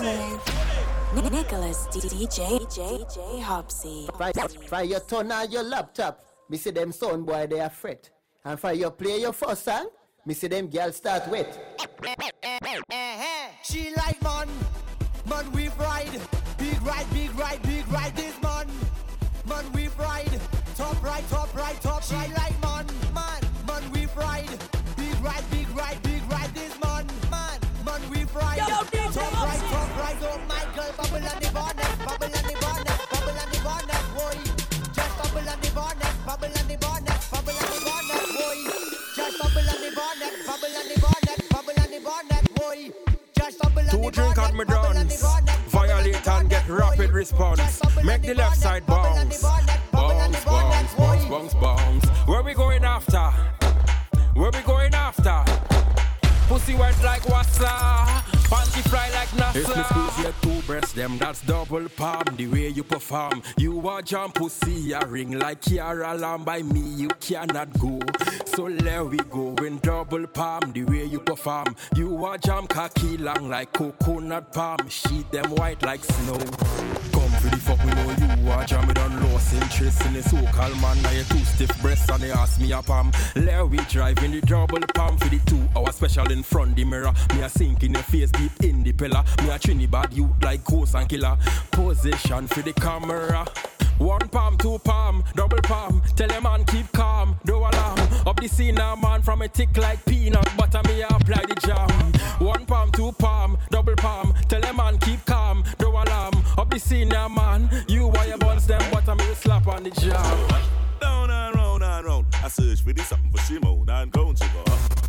listening. Nicholas DJ DJ Hopsy. Fire your turn on your laptop. Me see them son boy they are fret. And for your play your first song, me see them girls start wet. She like man, man we ride, big ride, big ride, big ride this man, man we ride, top right, top right, top she right. Boy. response. Make the left side bounce. Bounce, bounce, bounce, bounce, bounce. Where we going after? Where we going after? Pussy wet like wassa. Panty fly like NASA. If me squeeze your two breasts, them that's double palm. The way you perform, you are jump pussy a ring like Kiara Lamb. By me, you cannot go. So there we go in double palm. The way you perform, you are jam cocky long like coconut palm. Sheet them white like snow. Come for the fuck, we know you are jamming on lost interest in the so-called man. Now you two stiff breasts and they ask me a palm. There we drive in the double palm for the two hour special in front the mirror. Me a sink in your face deep in the pillar. Me a Trinidad you like ghost and killer. Position for the camera. One palm, two palm, double palm. Tell a man keep calm, no alarm. Up the scene now, man, from a tick like peanut butter. Me apply the jam. One palm, two palm, double palm. Tell a man keep calm, no alarm. Up the scene now, man. You wire your buns them, butter me slap on the jam. Down and round and round. I search for this something for Simone and Count Sugar.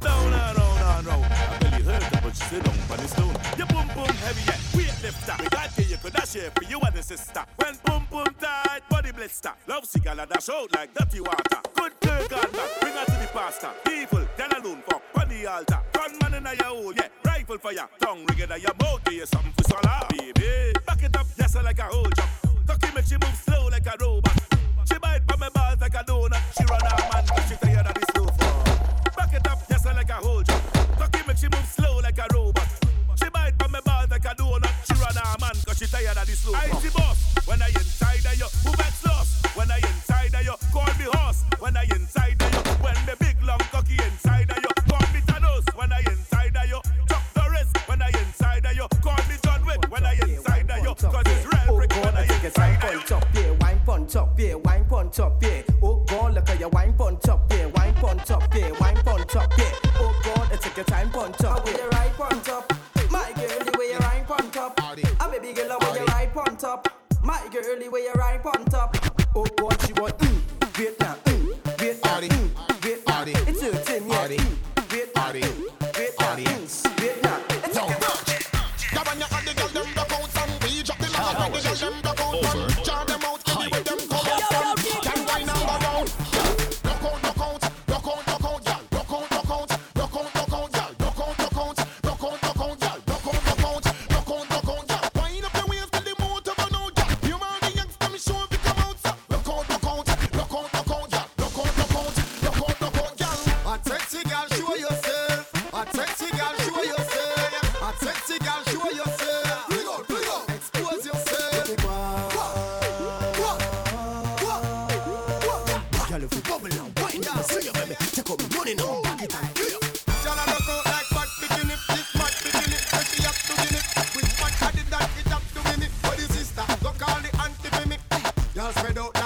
Down and round and round. I you heard her, but she sit on the stone. You boom boom heavy, yeah. Weight lifter. Me got you, could dash here for you and the sister. When boom boom tight, body blister. Love cigar, I dash out like dirty water. Good girl, God back, bring her to the pastor. People, tell alone, fuck, on the altar. Gunman in your hole, yeah. Rifle for ya. Tongue ring in your mouth, you something for swallow. Baby, back it up, yes, like a whole jump. Tucky make she move slow like a robot. She bite from my balls like a donut. She run her man, but she tired of the slow fall. Back it up, yes, like a whole jump. Tucky make she move slow like a robot. She bite from my balls tired of the slow fall. Icy boss, when I inside Girl, the way you ripe on top. My girl, the way you ripe on top. Oh, what she want? Mm, Vietnam, mm, Vietnam, mm, mm, mm, mm, Vietnam. It's hurting, yeah. Mm, Vietnam, mm, Vietnam, mm, Vietnam. It's okay. Grab on your hand, the girl, them rock out and we drop the line. The girl, them rock out and jar them out. Spread out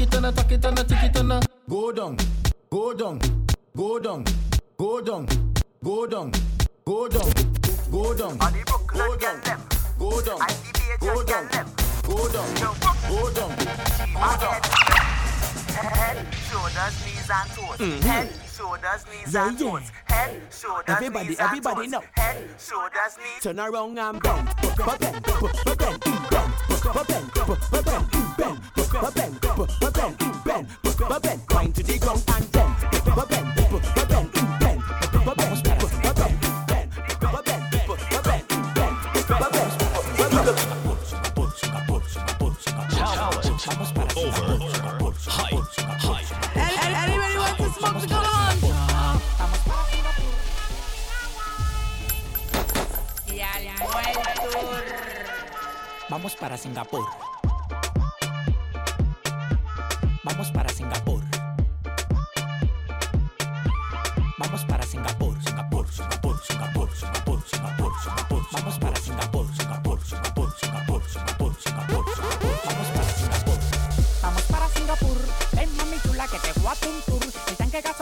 and attack it and attack it and go down, go down, go down, go down, go down, go down, go down, go down, go down, go down, go down, go down, go down. Head, shoulders, knees and toes. Head, shoulders, knees and toes. Head, shoulders, Everybody, knees everybody and toes. Head, shoulders, knees. Turn around and bend, bend, bend, bend, bend, bend, bend, bend, bend, bend, bend, bend, bend, bend, wind to the ground and bend, bend,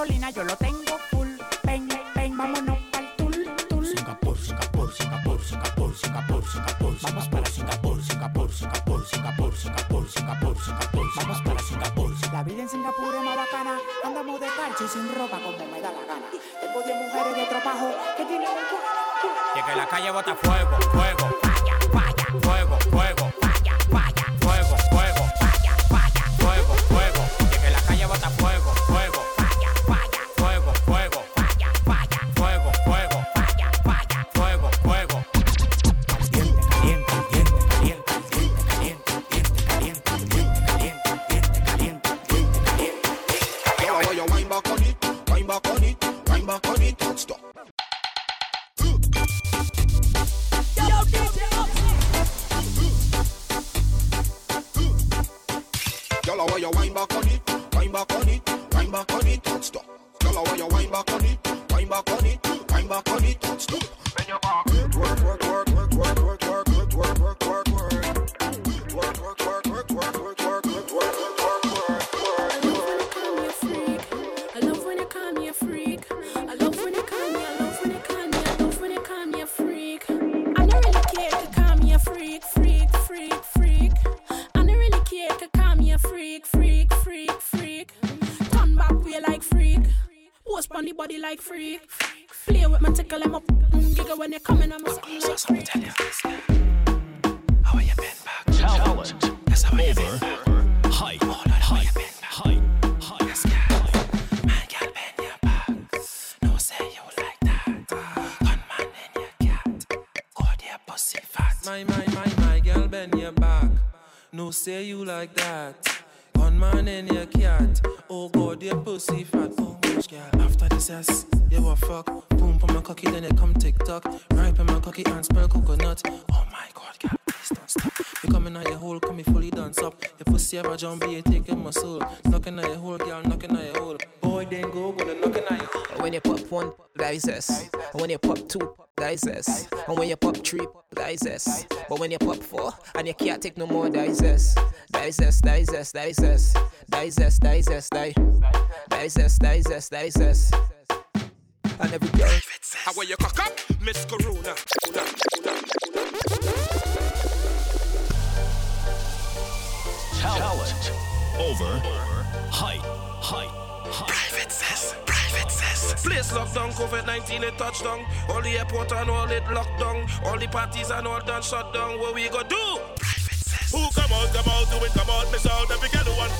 gasolina yo lo tengo full. Ven, ven, vámonos pa'l tour, tour. Singapur, Singapur, Singapur, Singapur, Singapur, Singapur. Vamos para Singapur, Singapur, Singapur, Singapur, Singapur, Singapur, Singapur. Vamos para Singapur. La vida en Singapur es más bacana. Andamos de calcio y sin ropa como me da la gana. Tengo 10 mujeres de trabajo que tienen un Y que la calle bota fuego, fuego, you wind back on it, wind back on it, wind back on it, and stop. Girl, I want you wind back on it, wind back on it, wind back on it, and stop. Bend your back. Like freak. Play with my tickle and my mm, giggle when you're coming, I'm a something like freak. How are you been back? Talent. That's how you been back. Hype. Hype. Hype. Hype. Yes, girl. Man, girl, bend your back. No say you like that. Gun man in your cat. Go there, pussy fat. My, my, my, my girl, bend your back. No say you like that. One man in your cat. Oh God, your pussy fat. Oh much girl. After this ass, you a fuck. Boom for my cocky, then it come tick tock. Ripe in my cocky and spell coconut. Oh my God, girl, please don't stop. You coming out your hole, come me fully dance up. Your pussy ever jump, be taking my soul. Knocking at your hole, girl, knocking at your hole. Boy, then go, gonna knocking at your hole. When you pop one, that is S. And when you pop two, that is. And when you pop three, that is S. But when you pop four, and you can't take no more, that is. They zest, they zest, they zest. They zest, they zest, they. They zest, they zest, they zest. And every girl. How are you cock up, Miss Corona? Talent over height, height, height. Private says. Place lockdown, COVID 19 it touchdown. All the airports and all it locked down. All the parties and all done shut down. What we gonna do? Who come out, come out, do it, come out, miss out. Every girl who want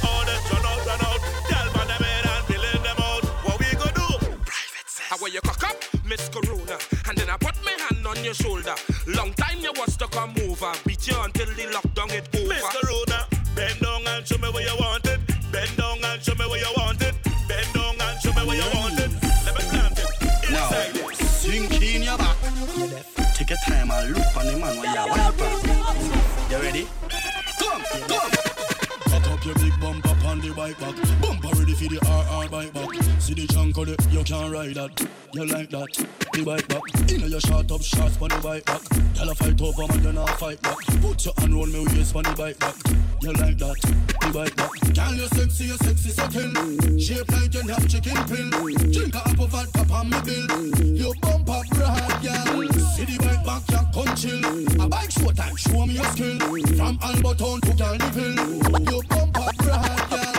back. Bumper ready for the RR bike back. See the chunk of it, you can't ride that. You like that? The bike back. Inna your short up shots on the bike back. Tell a fight over man, you not fight back. Put your hand round me waist on the bike back. You like that? You like that? Girl, you sexy, you sexy, kill. Shape like you have chicken pill. Drink a apple vodka on me bill. You bump up broad, girl. See the bike back, you come chill. A bike show time, show me your skill. From Alberton to Carnival. You bump up broad, girl.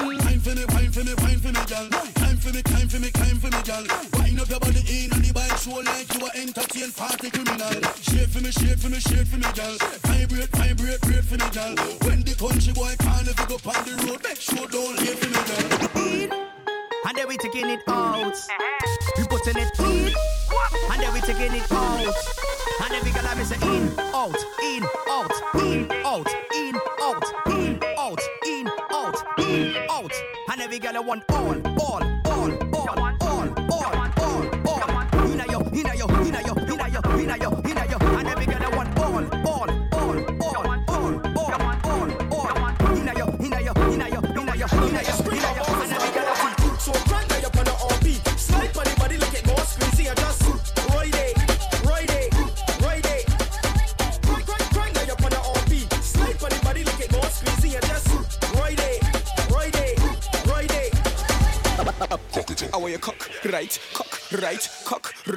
Time for me, time for me, time for me, girl. Time for me, time for me, time for me, girl. Wind up your body in on the bike show like you are entertain party criminal. Shake for me, shake for me, shake for me, girl. Vibrate, vibrate, vibrate for me, girl. When the country boy can't if you go on the road, make sure don't leave for me, girl. And then we taking it out. Uh-huh. We putting it in. And then we taking it out. And then we gonna miss it in, out, in, out, in, out, in, every girl I want all, all.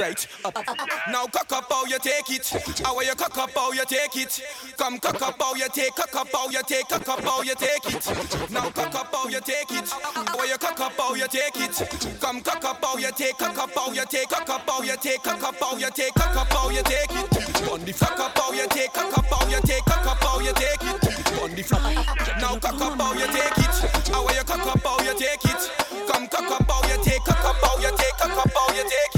Right. Now cock up how you take it. How you cock up how you take it. Come cock up how you take, cock up how you take, cock up how you take it. Now cock up how you take it. How you cock up how you take it. Come cock up how you take, cock up how you take, cock up how you take, cock up how you take, cock up how you take it. On the cock up how you take, cock up how you take, cock up how you take it. On the flop. Now cock up how you take it. How you cock up how you take it. Come cock up how you take, cock up how you take, cock up how you take it,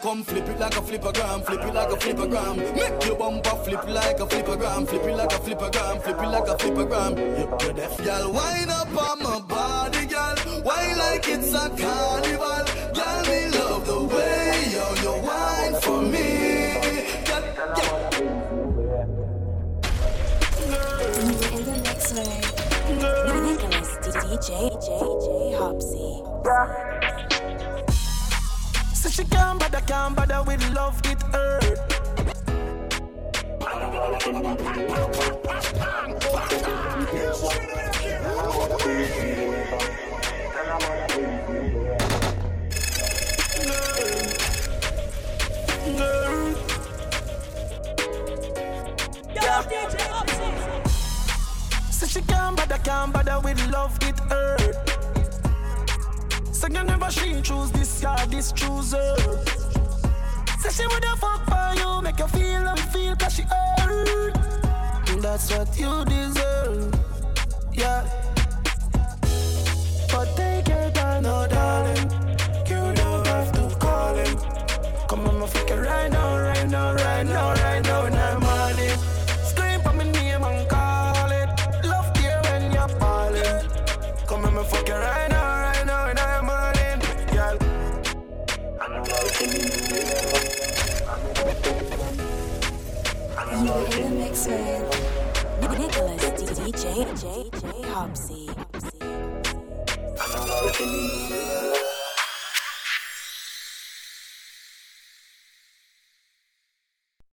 Come flip it like a flippergram, flip it like a flippergram. Make your bumper flip like a flippergram, flip it like a flippergram, flip it like a flippergram. You, you're deaf, girl. Wind up on my body. Girl. Why like it's a carnival? Girl, me love the way you you wine for me. Girl, In the mix with Nicholas DJ DJ Hopsy. So she can't bother, can't bother with love, it hurt. Girl. So she can't bother, can't bother with love, it hurt. You never she choose this guy, this chooser. Say she woulda fuck for you, make you feel you feel, cause she hurt. That's what you deserve, yeah. But take your time, no darling. You don't have to call him. Come on, my it right now, right now, right now, right now, DJ DJ Hopsy.